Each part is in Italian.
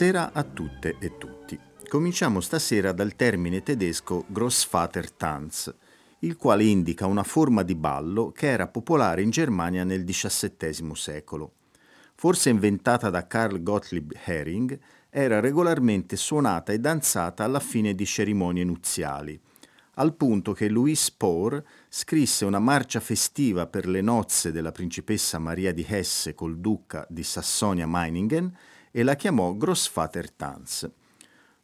Buonasera a tutte e tutti. Cominciamo stasera dal termine tedesco Grossvatertanz, il quale indica una forma di ballo che era popolare in Germania nel XVII secolo. Forse inventata da Carl Gottlieb Hering, era regolarmente suonata e danzata alla fine di cerimonie nuziali, al punto che Louis Spohr scrisse una marcia festiva per le nozze della principessa Maria di Hesse col duca di Sassonia-Meiningen e la chiamò Grossvatertanz.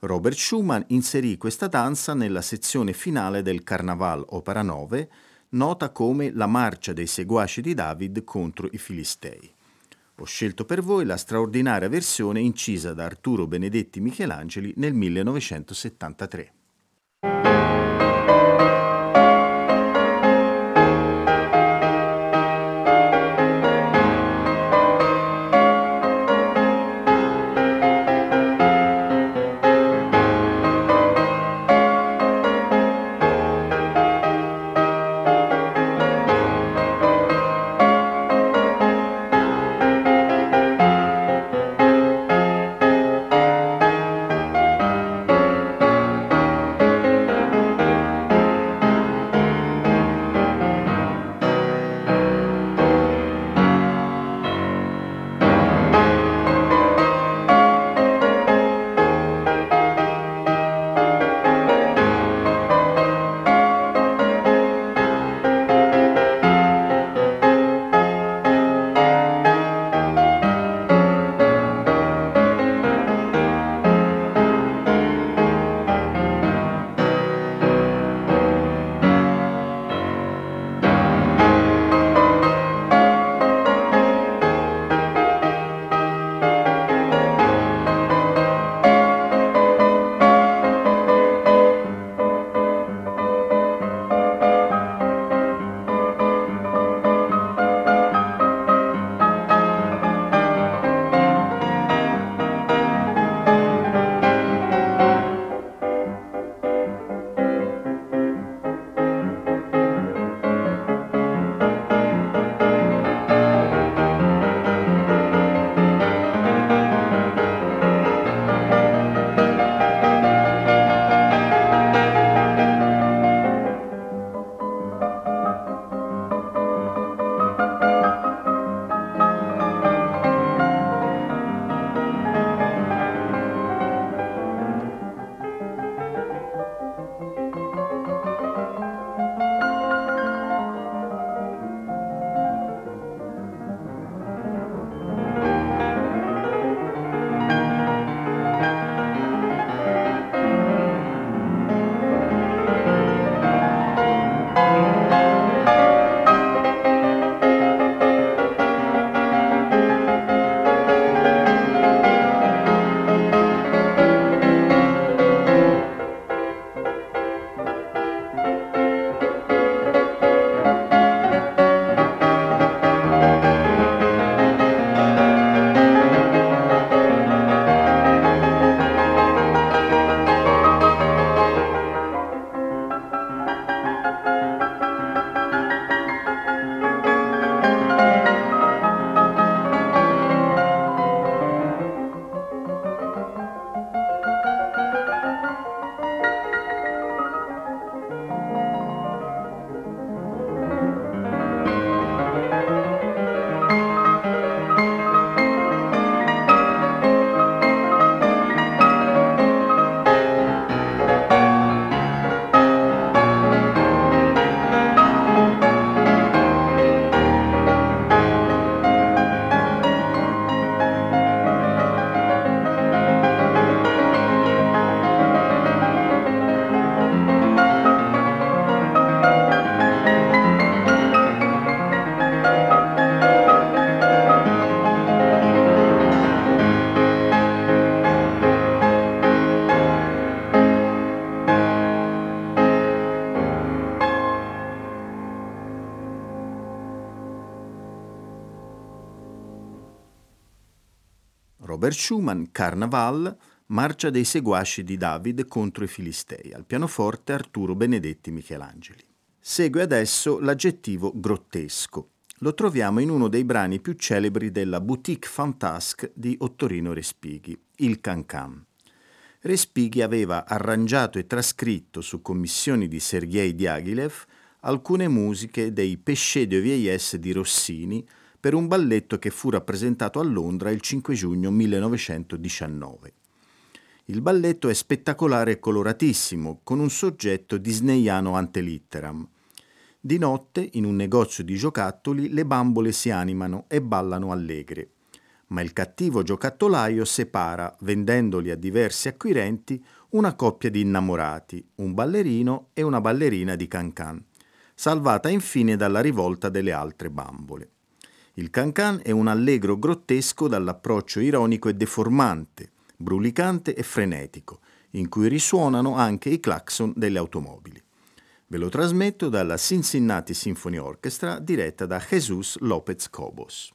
Robert Schumann inserì questa danza nella sezione finale del Carnaval Opera 9, nota come la marcia dei seguaci di David contro i Filistei. Ho scelto per voi la straordinaria versione incisa da Arturo Benedetti Michelangeli nel 1973. Robert Schumann, Carnaval, Marcia dei seguaci di David contro i Filistei, al pianoforte Arturo Benedetti Michelangeli. Segue adesso l'aggettivo grottesco. Lo troviamo in uno dei brani più celebri della Boutique Fantasque di Ottorino Respighi, il Cancan. Respighi aveva arrangiato e trascritto su commissioni di Sergei Diaghilev alcune musiche dei Péché de vieillesse di Rossini per un balletto che fu rappresentato a Londra il 5 giugno 1919. Il balletto è spettacolare e coloratissimo, con un soggetto disneyano ante litteram. Di notte, in un negozio di giocattoli, le bambole si animano e ballano allegre. Ma il cattivo giocattolaio separa, vendendoli a diversi acquirenti, una coppia di innamorati, un ballerino e una ballerina di cancan, salvata infine dalla rivolta delle altre bambole. Il cancan è un allegro grottesco dall'approccio ironico e deformante, brulicante e frenetico, in cui risuonano anche i clacson delle automobili. Ve lo trasmetto dalla Cincinnati Symphony Orchestra diretta da Jesus Lopez Cobos.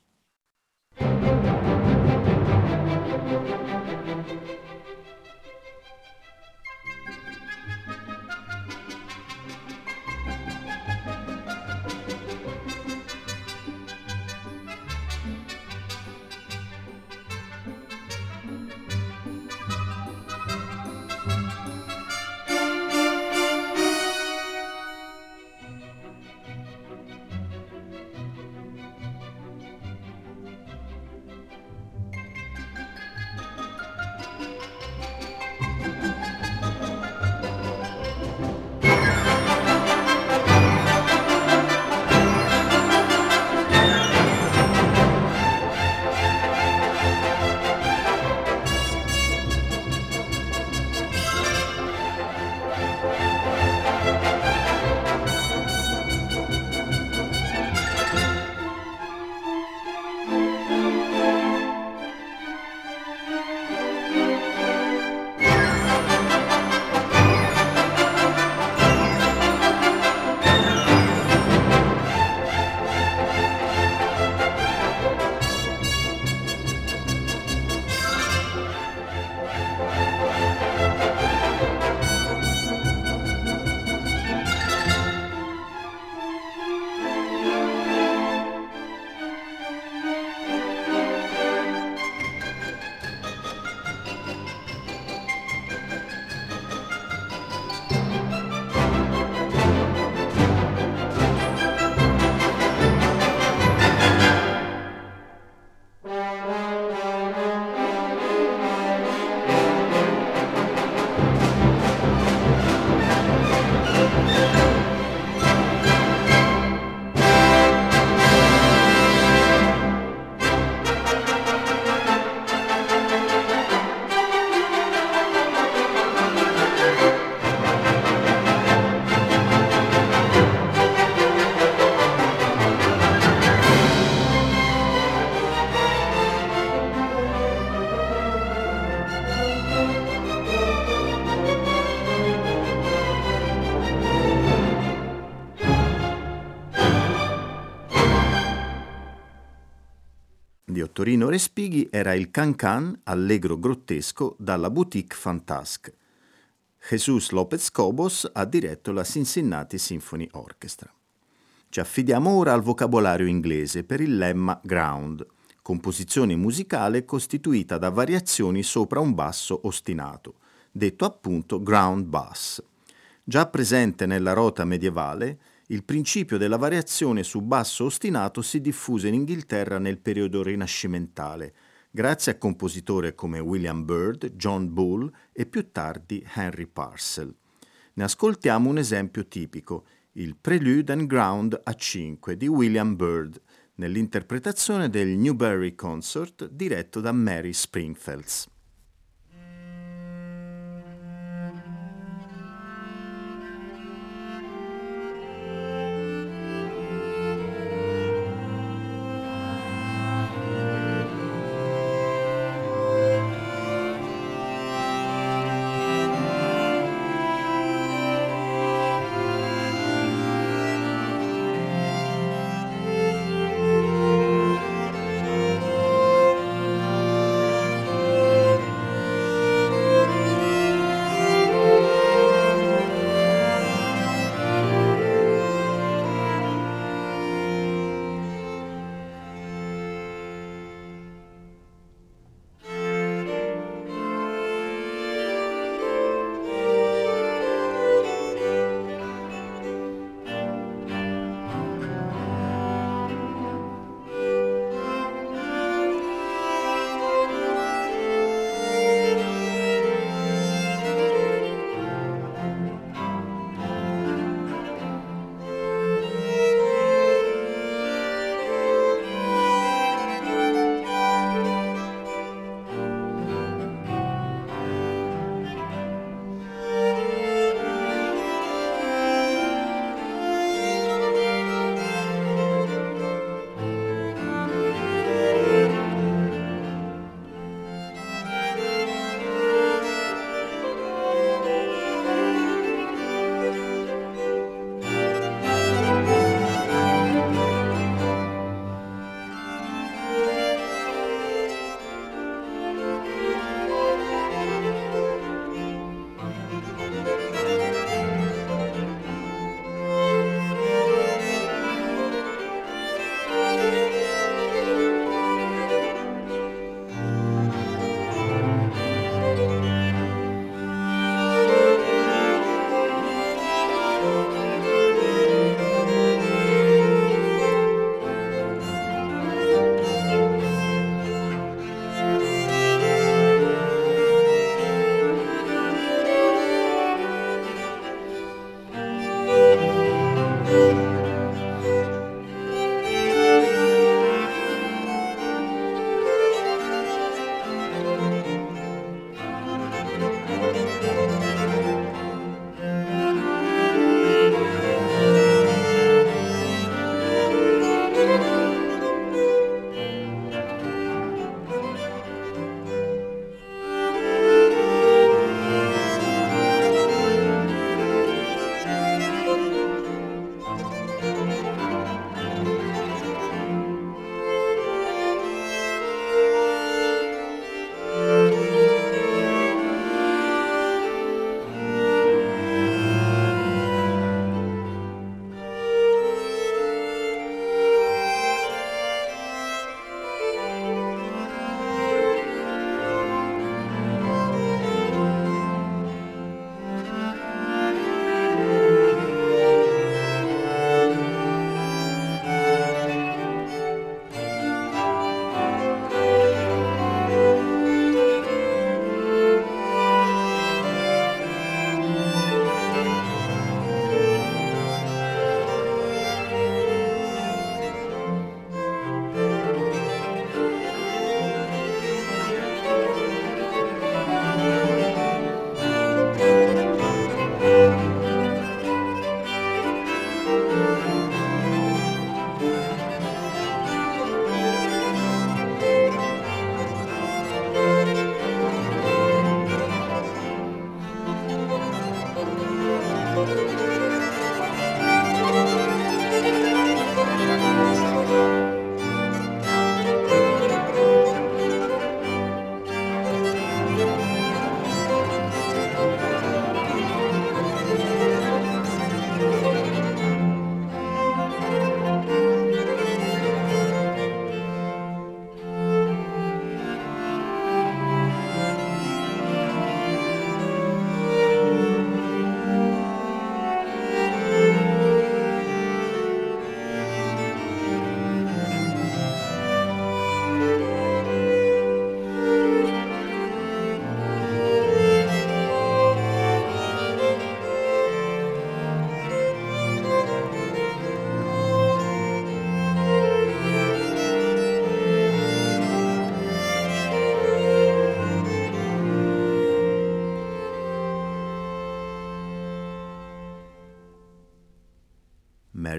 Il Cancan allegro grottesco dalla Boutique Fantasque. Jesus Lopez Cobos ha diretto la Cincinnati Symphony Orchestra. Ci affidiamo ora al vocabolario inglese per il lemma ground, composizione musicale costituita da variazioni sopra un basso ostinato, detto appunto ground bass. Già presente nella rota medievale, il principio della variazione su basso ostinato si diffuse in Inghilterra nel periodo rinascimentale, grazie a compositori come William Byrd, John Bull e più tardi Henry Parcel. Ne ascoltiamo un esempio tipico, il Prelude and Ground a 5 di William Byrd, nell'interpretazione del Newberry Consort diretto da Mary Springfields.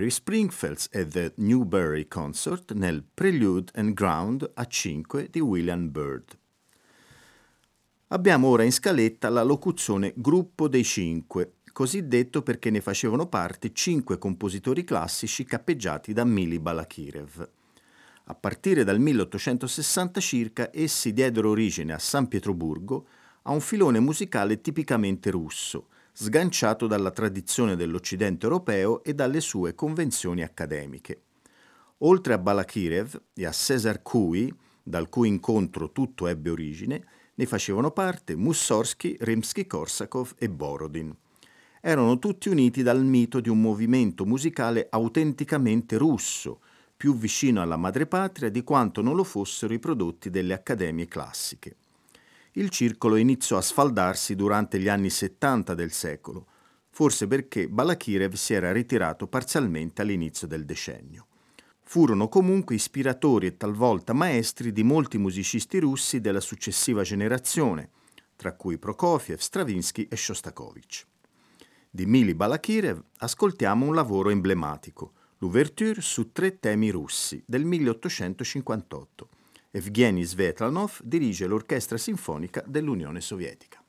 Mary Springfields e The Newberry Consort nel Prelude and Ground a 5 di William Byrd. Abbiamo ora in scaletta la locuzione gruppo dei cinque, cosiddetto perché ne facevano parte cinque compositori classici cappeggiati da Mili Balakirev. A partire dal 1860 circa essi diedero origine a San Pietroburgo a un filone musicale tipicamente russo, sganciato dalla tradizione dell'Occidente europeo e dalle sue convenzioni accademiche. Oltre a Balakirev e a Cesar Cui, dal cui incontro tutto ebbe origine, ne facevano parte Mussorgsky, Rimsky-Korsakov e Borodin. Erano tutti uniti dal mito di un movimento musicale autenticamente russo, più vicino alla madrepatria di quanto non lo fossero i prodotti delle accademie classiche il circolo iniziò a sfaldarsi durante gli anni 70 del secolo, forse perché Balakirev si era ritirato parzialmente all'inizio del decennio. Furono comunque ispiratori e talvolta maestri di molti musicisti russi della successiva generazione, tra cui Prokofiev, Stravinsky e Shostakovich. Di Mili Balakirev ascoltiamo un lavoro emblematico, l'ouverture su tre temi russi del 1858 Evgeny Svetlanov dirige l'Orchestra Sinfonica dell'Unione Sovietica.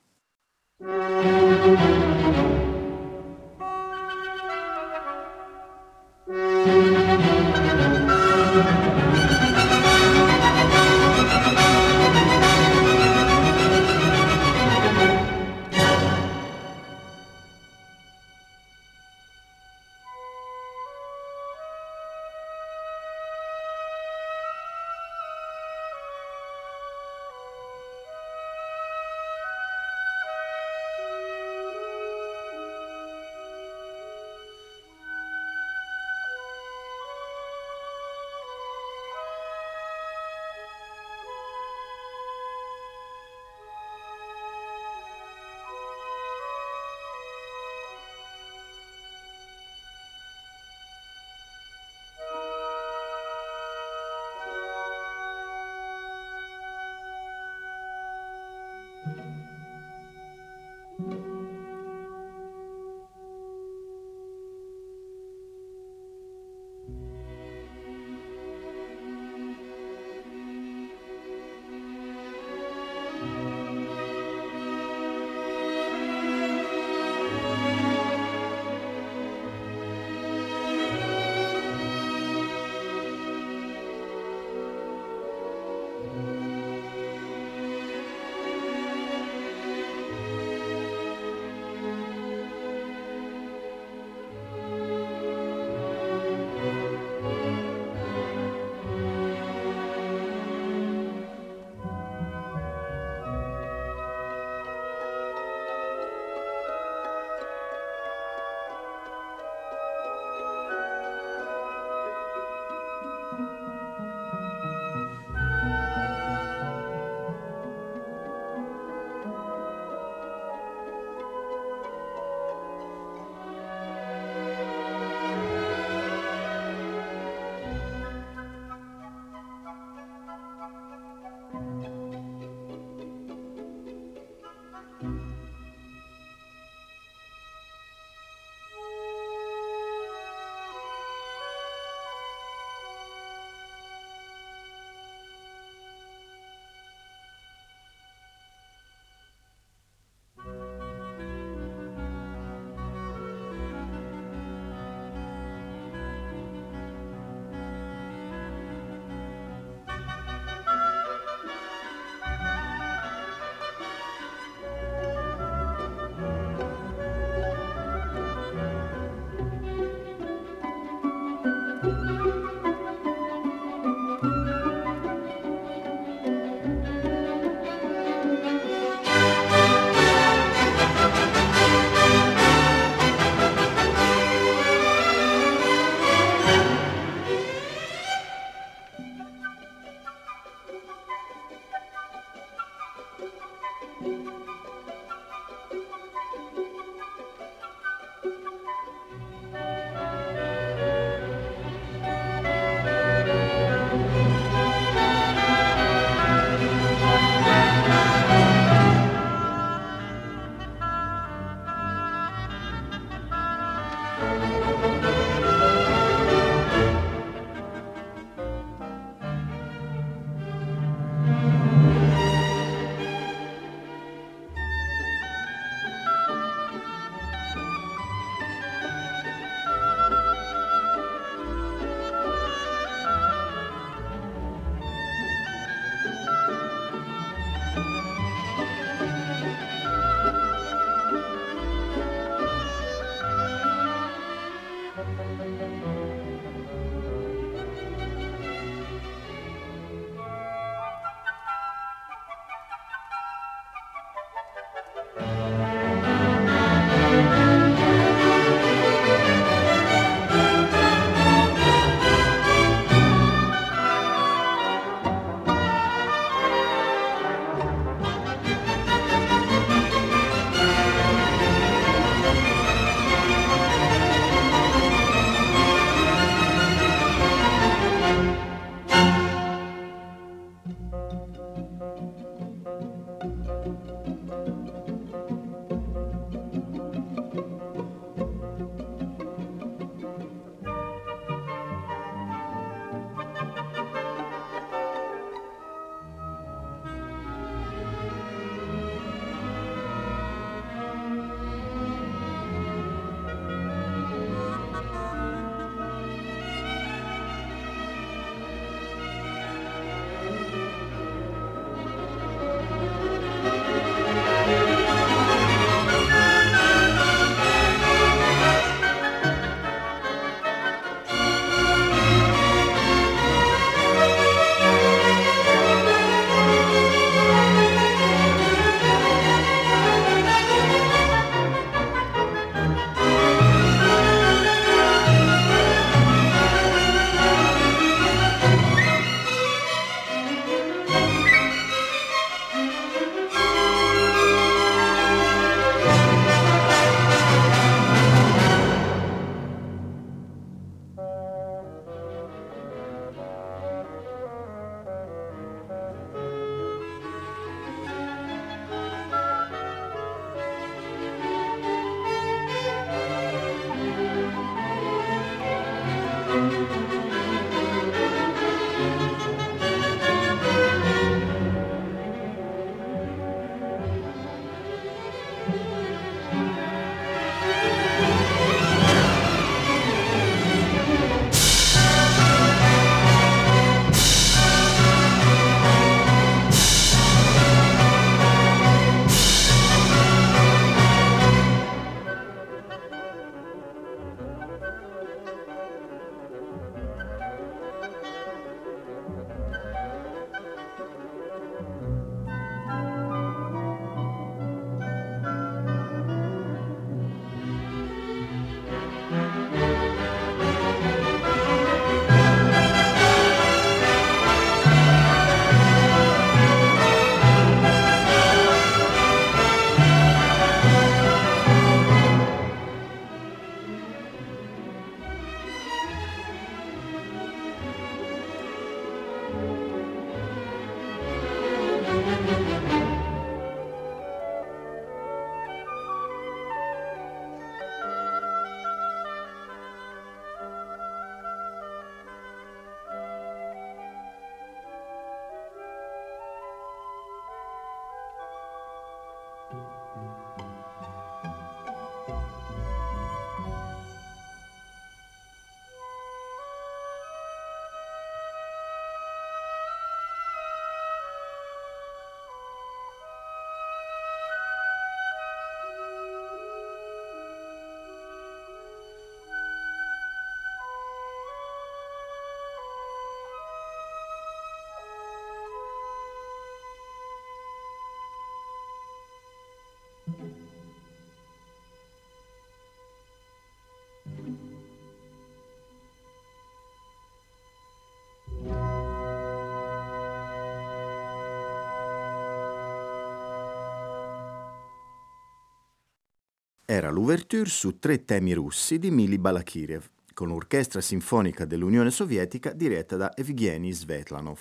Era l'ouverture su tre temi russi di Mili Balakirev, con l'orchestra sinfonica dell'Unione Sovietica diretta da Evgeny Svetlanov.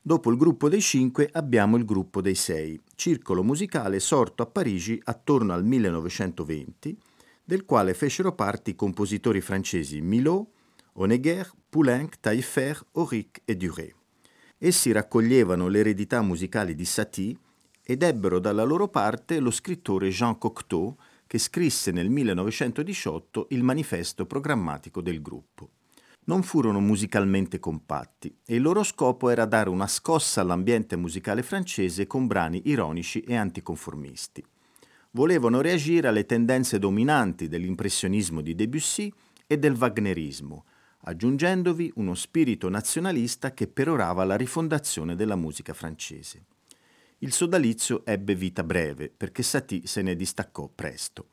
Dopo il gruppo dei cinque abbiamo il gruppo dei sei, circolo musicale sorto a Parigi attorno al 1920, del quale fecero parte i compositori francesi Milot, Honegger, Poulenc, Taillefer, Auric e Duret. Essi raccoglievano l'eredità musicale di Satie ed ebbero dalla loro parte lo scrittore Jean Cocteau, che scrisse nel 1918 il manifesto programmatico del gruppo. Non furono musicalmente compatti e il loro scopo era dare una scossa all'ambiente musicale francese con brani ironici e anticonformisti. Volevano reagire alle tendenze dominanti dell'impressionismo di Debussy e del wagnerismo, aggiungendovi uno spirito nazionalista che perorava la rifondazione della musica francese. Il sodalizio ebbe vita breve perché Satie se ne distaccò presto.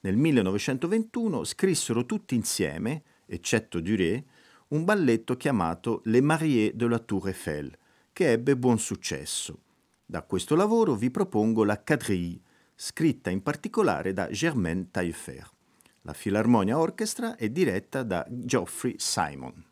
Nel 1921 scrissero tutti insieme, eccetto Duret, un balletto chiamato Les Mariés de la Tour Eiffel, che ebbe buon successo. Da questo lavoro vi propongo la quadrille, scritta in particolare da Germaine Taillefer. La Filarmonia Orchestra è diretta da Geoffrey Simon.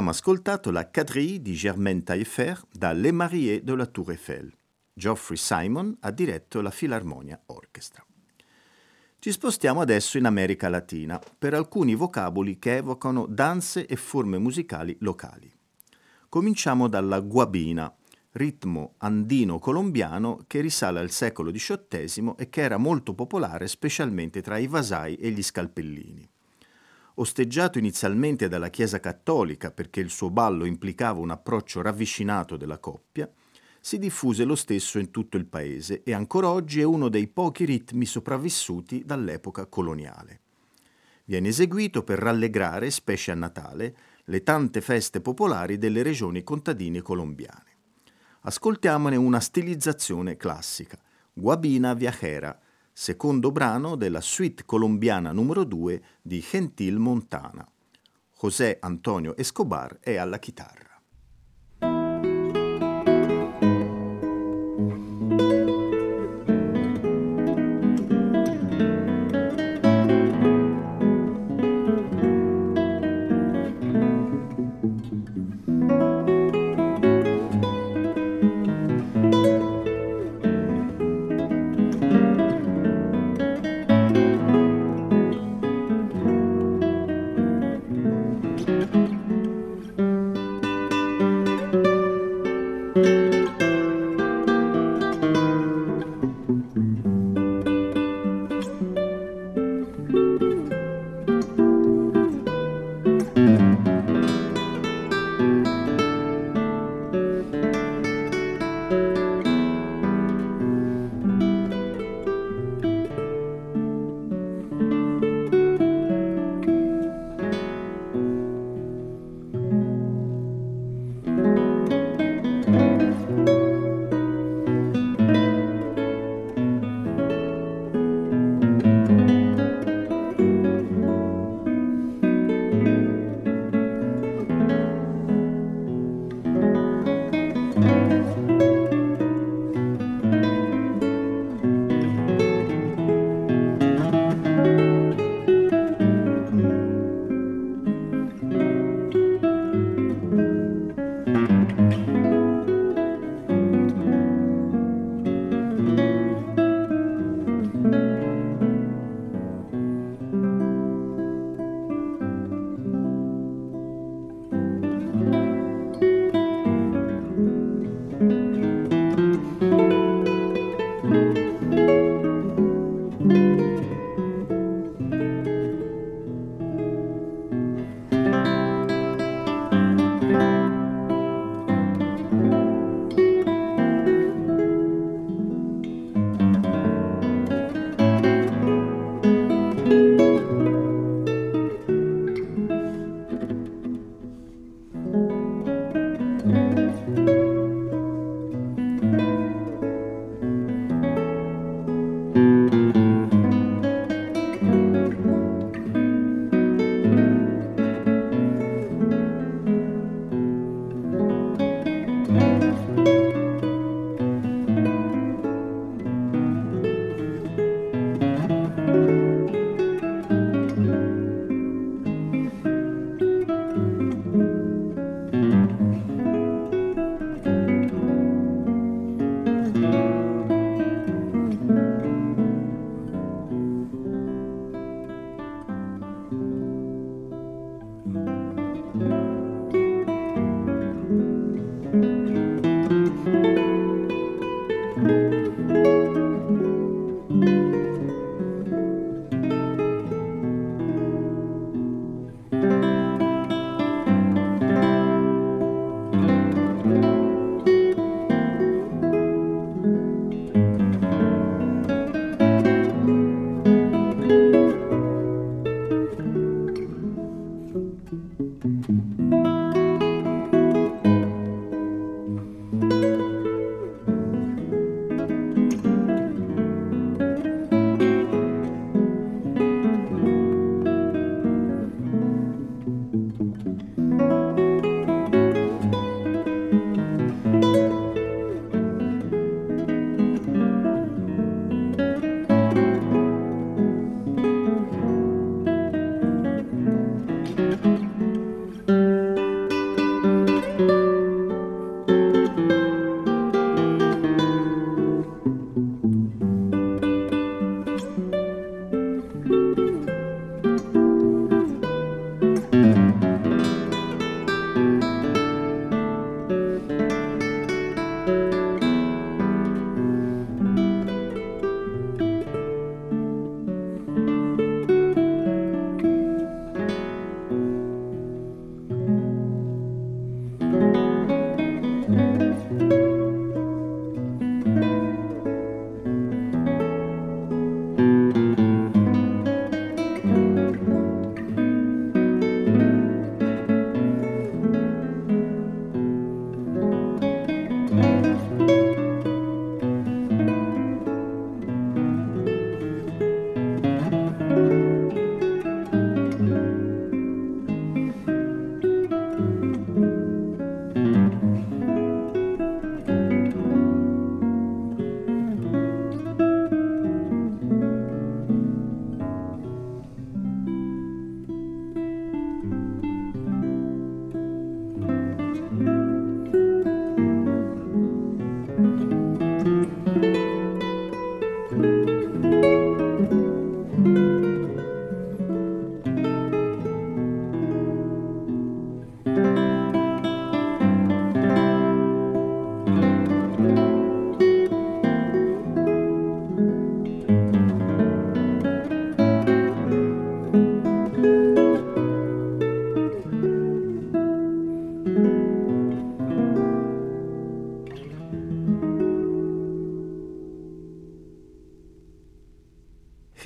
Abbiamo ascoltato la quadrille di Germaine Taillefer da Les Mariés de la Tour Eiffel. Geoffrey Simon ha diretto la Filarmonia Orchestra. Ci spostiamo adesso in America Latina per alcuni vocaboli che evocano danze e forme musicali locali. Cominciamo dalla guabina, ritmo andino-colombiano che risale al secolo XVIII e che era molto popolare specialmente tra i vasai e gli scalpellini osteggiato inizialmente dalla Chiesa cattolica perché il suo ballo implicava un approccio ravvicinato della coppia, si diffuse lo stesso in tutto il paese e ancora oggi è uno dei pochi ritmi sopravvissuti dall'epoca coloniale. Viene eseguito per rallegrare, specie a Natale, le tante feste popolari delle regioni contadine colombiane. Ascoltiamone una stilizzazione classica, Guabina Viajera, secondo brano della suite colombiana numero 2 di Gentil Montana. José Antonio Escobar è alla chitarra.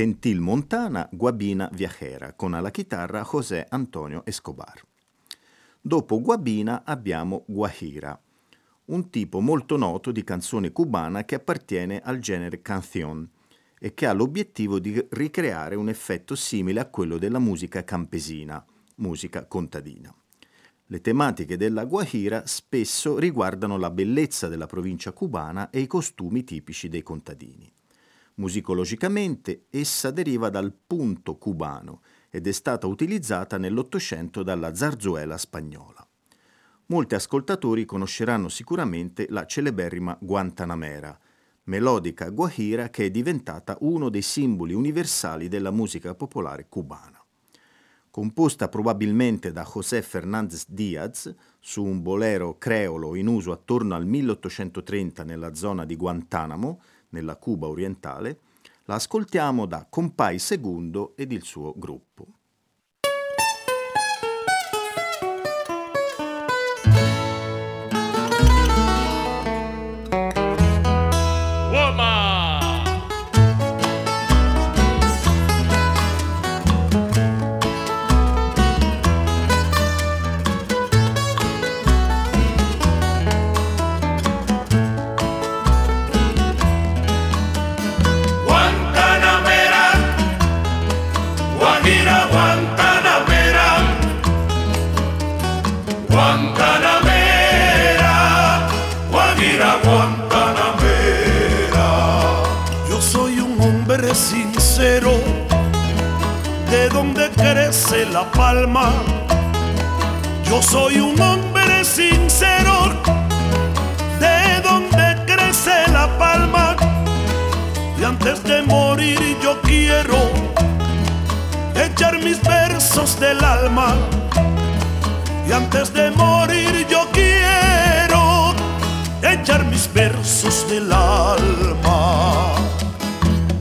Gentil Montana, Guabina Viajera, con alla chitarra José Antonio Escobar. Dopo Guabina abbiamo Guajira, un tipo molto noto di canzone cubana che appartiene al genere canción e che ha l'obiettivo di ricreare un effetto simile a quello della musica campesina, musica contadina. Le tematiche della Guajira spesso riguardano la bellezza della provincia cubana e i costumi tipici dei contadini. Musicologicamente essa deriva dal punto cubano ed è stata utilizzata nell'Ottocento dalla zarzuela spagnola. Molti ascoltatori conosceranno sicuramente la celeberrima Guantanamera, melodica guajira che è diventata uno dei simboli universali della musica popolare cubana. Composta probabilmente da José Fernández Díaz su un bolero creolo in uso attorno al 1830 nella zona di Guantanamo, nella Cuba orientale, la ascoltiamo da Compay II ed il suo gruppo. Palma. Yo soy un hombre sincero, de donde crece la palma. Y antes de morir yo quiero echar mis versos del alma. Y antes de morir yo quiero echar mis versos del alma.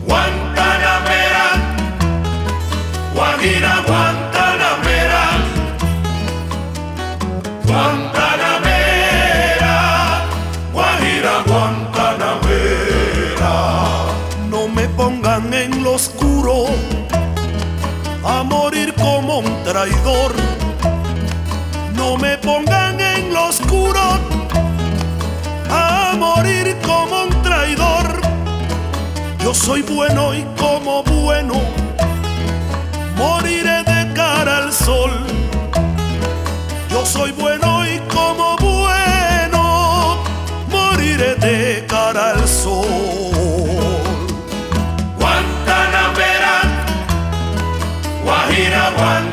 Guantanamera, Guajira. Guantanamera, traidor. No me pongan en lo oscuro a morir como un traidor. Yo soy bueno y como bueno moriré de cara al sol yo soy bueno y como bueno moriré de cara al sol. Guantanamera, Guajira, Guantanamera,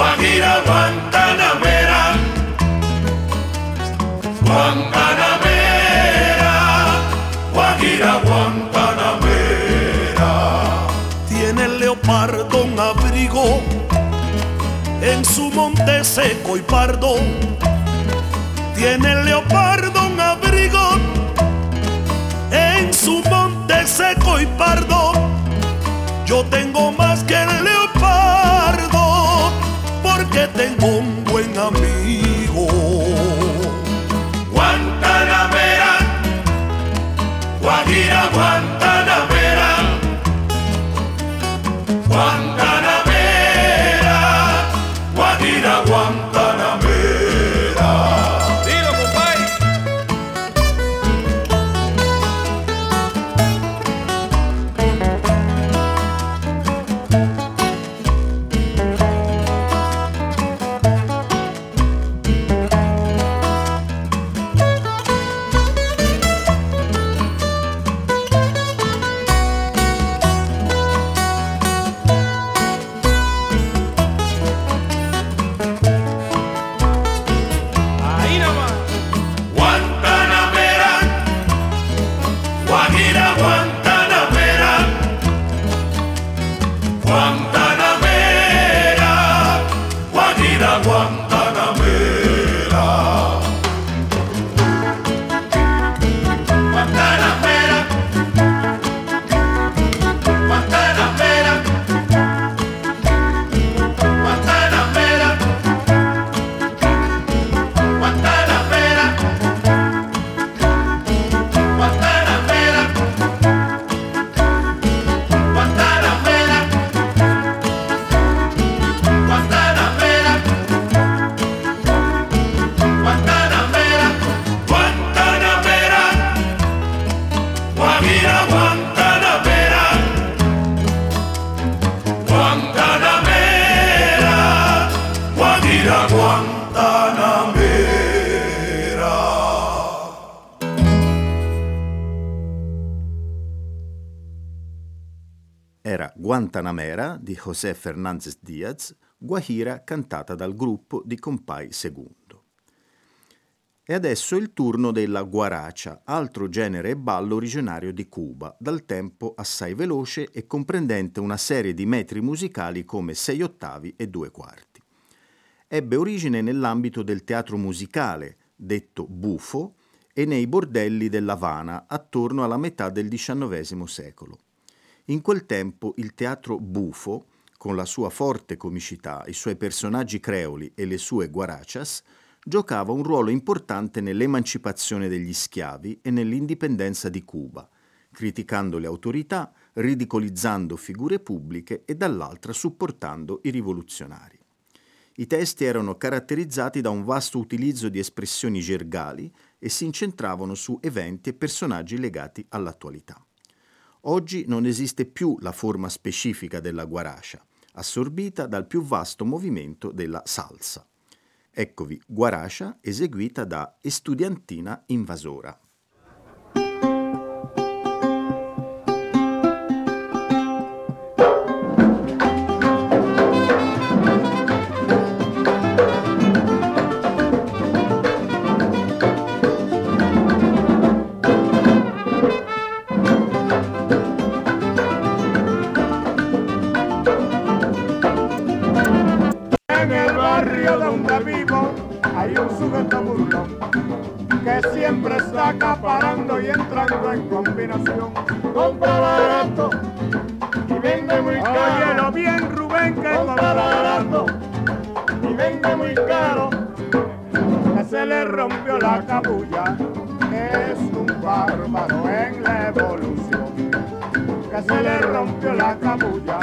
Guajira, Guantanamera. Guantanamera, Guajira Guantanamera. Tiene el leopardo un abrigo en su monte seco y pardo. Tiene el leopardo un abrigo en su monte seco y pardo. Yo tengo más que el leopardo porque tengo un buen amigo. Guantanamera, Guajira Guantanamera, Guantanamera, Guantanamera di José Fernández Díaz, Guajira cantata dal gruppo di Compay Segundo. E adesso il turno della guaracia, altro genere e ballo originario di Cuba, dal tempo assai veloce e comprendente una serie di metri musicali come sei ottavi e due quarti. Ebbe origine nell'ambito del teatro musicale, detto bufo, e nei bordelli dell'Havana attorno alla metà del XIX secolo. In quel tempo il teatro bufo, con la sua forte comicità, i suoi personaggi creoli e le sue guarachas, giocava un ruolo importante nell'emancipazione degli schiavi e nell'indipendenza di Cuba, criticando le autorità, ridicolizzando figure pubbliche e dall'altra supportando i rivoluzionari. I testi erano caratterizzati da un vasto utilizzo di espressioni gergali e si incentravano su eventi e personaggi legati all'attualità. Oggi non esiste più la forma specifica della guaracia, assorbita dal più vasto movimento della salsa. Eccovi Guaracia eseguita da Estudiantina Invasora. En combinación. Compra barato y vende muy caro. Óyelo bien, Rubén, que compra barato y vende muy caro. Que se le rompió la cabulla, es un bárbaro en la evolución. Que se le rompió la cabulla,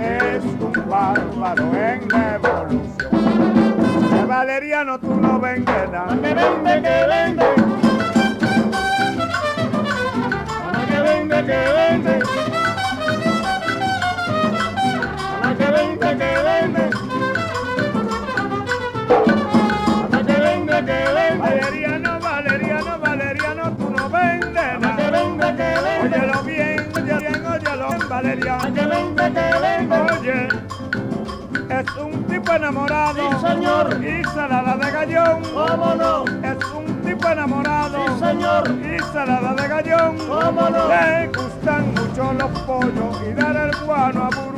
es un bárbaro en la evolución. Que Valeriano tú no nada. Que vende, que vende. Vende, que vende. A que vende, que vende. A que vende, que vende. Valeriano, Valeriano, Valeriano, tú no vendes nada. que vende, que vende. Óyelo bien, óyelo bien, óyelo bien, Valeriano. A que vende, que vende. Oye. Es un tipo enamorado. Sí, señor. Y salada de gallón. ¿Cómo no? Es enamorado. Sí, señor. Y salada de gallón. ¿Cómo no? Le gustan mucho los pollos y dar el guano a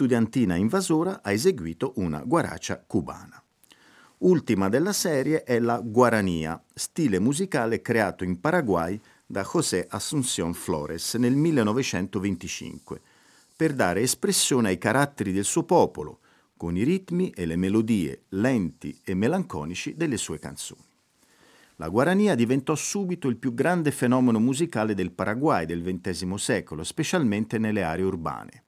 L'estudiantina invasora ha eseguito una guaracia cubana. Ultima della serie è la guarania, stile musicale creato in Paraguay da José Asunción Flores nel 1925, per dare espressione ai caratteri del suo popolo, con i ritmi e le melodie lenti e melanconici delle sue canzoni. La guarania diventò subito il più grande fenomeno musicale del Paraguay del XX secolo, specialmente nelle aree urbane.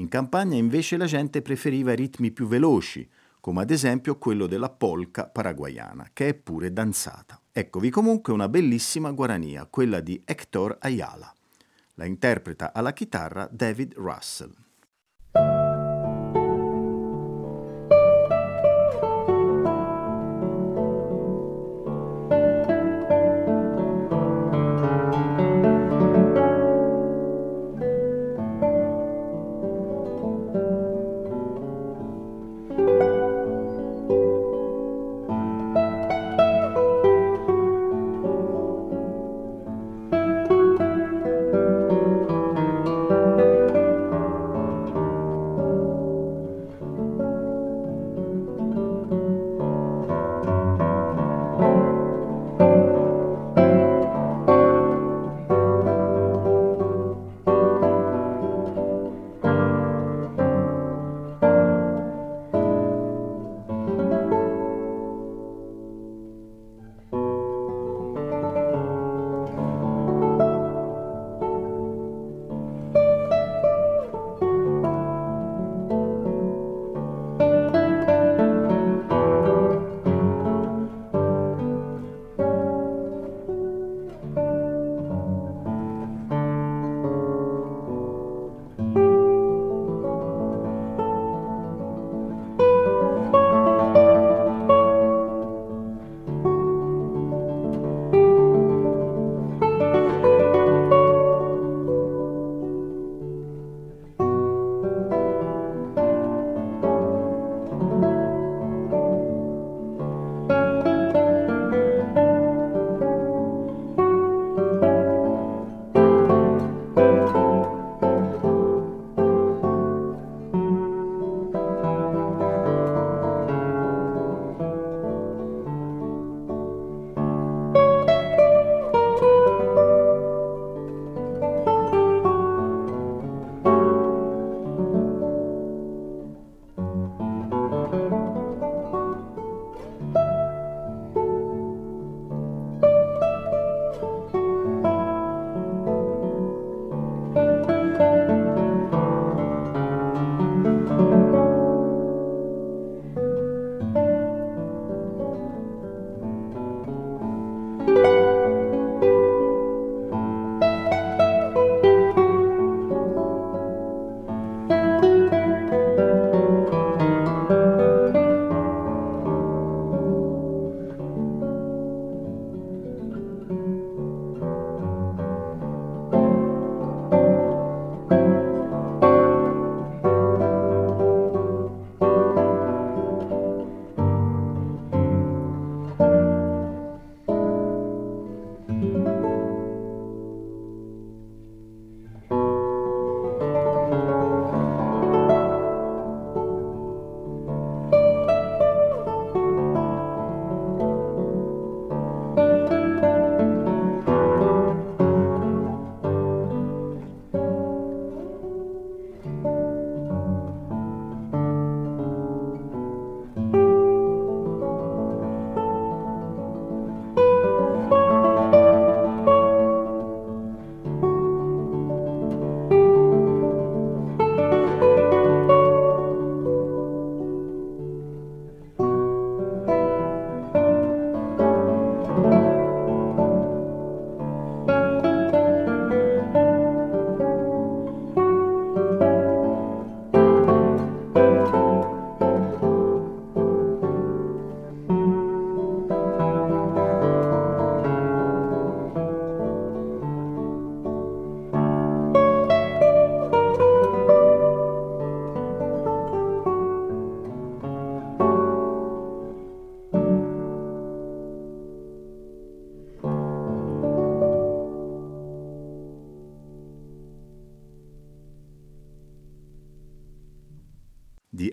In campagna invece la gente preferiva ritmi più veloci, come ad esempio quello della polca paraguayana, che è pure danzata. Eccovi comunque una bellissima guarania, quella di Hector Ayala. La interpreta alla chitarra David Russell.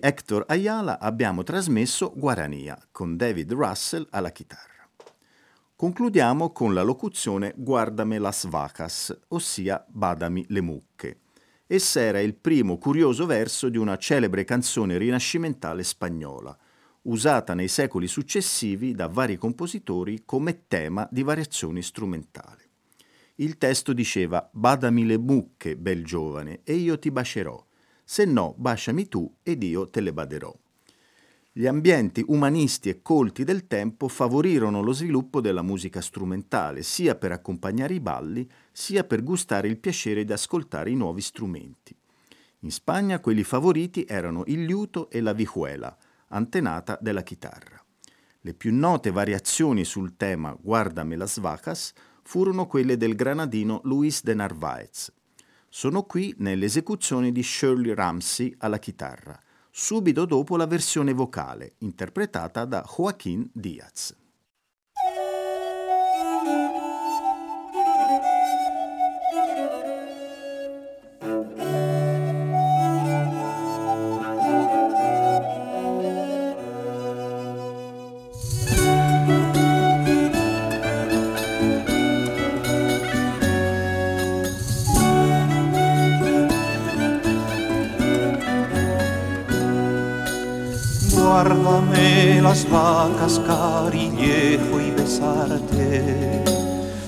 Hector Ayala abbiamo trasmesso Guarania con David Russell alla chitarra. Concludiamo con la locuzione Guardame las vacas, ossia Badami le mucche. Essa era il primo curioso verso di una celebre canzone rinascimentale spagnola, usata nei secoli successivi da vari compositori come tema di variazioni strumentali. Il testo diceva Badami le mucche, bel giovane, e io ti bacerò se no baciami tu ed io te le baderò. Gli ambienti umanisti e colti del tempo favorirono lo sviluppo della musica strumentale, sia per accompagnare i balli, sia per gustare il piacere di ascoltare i nuovi strumenti. In Spagna quelli favoriti erano il liuto e la vihuela, antenata della chitarra. Le più note variazioni sul tema Guardame las vacas furono quelle del granadino Luis de Narváez, sono qui nell'esecuzione di Shirley Ramsey alla chitarra, subito dopo la versione vocale, interpretata da Joaquín Diaz. Las vacas, carillejo y besarte.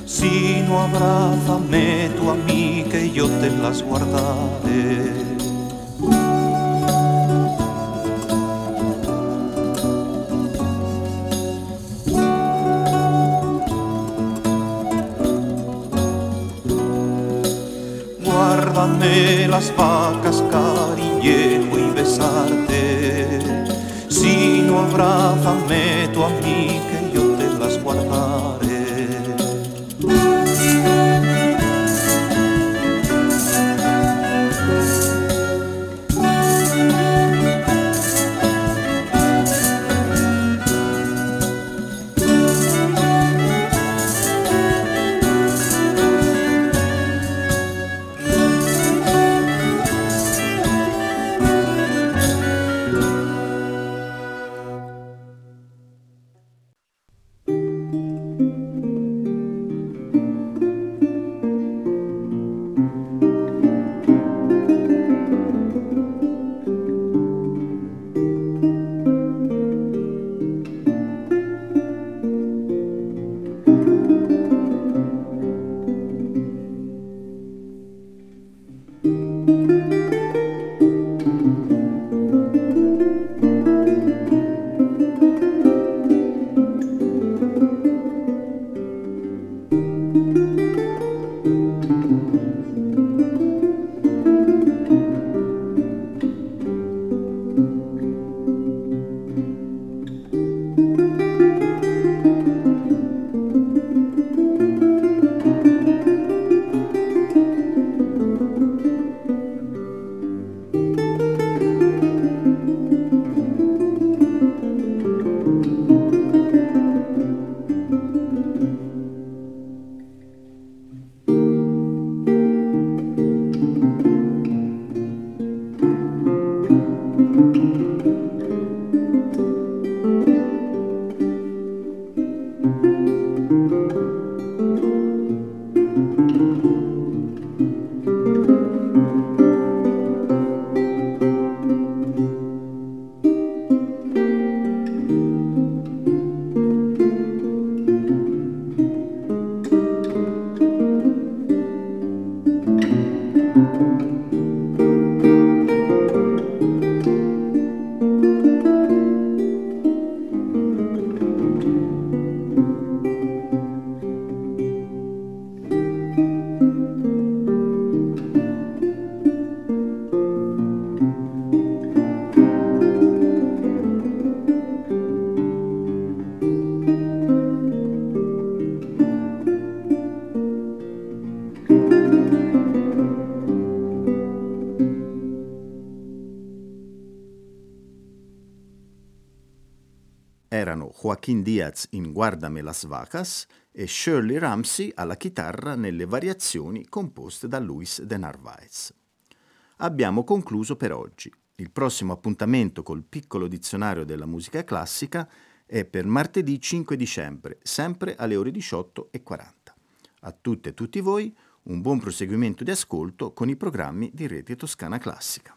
Si no abrázame tú a mí, que yo te las guardaré. Las vacas, carillejo si no abrázame tú a mí Joaquín Diaz in Guardame las vacas e Shirley Ramsey alla chitarra nelle variazioni composte da Luis de Narváez. Abbiamo concluso per oggi. Il prossimo appuntamento col piccolo dizionario della musica classica è per martedì 5 dicembre, sempre alle ore 18.40. A tutte e tutti voi un buon proseguimento di ascolto con i programmi di Rete Toscana Classica.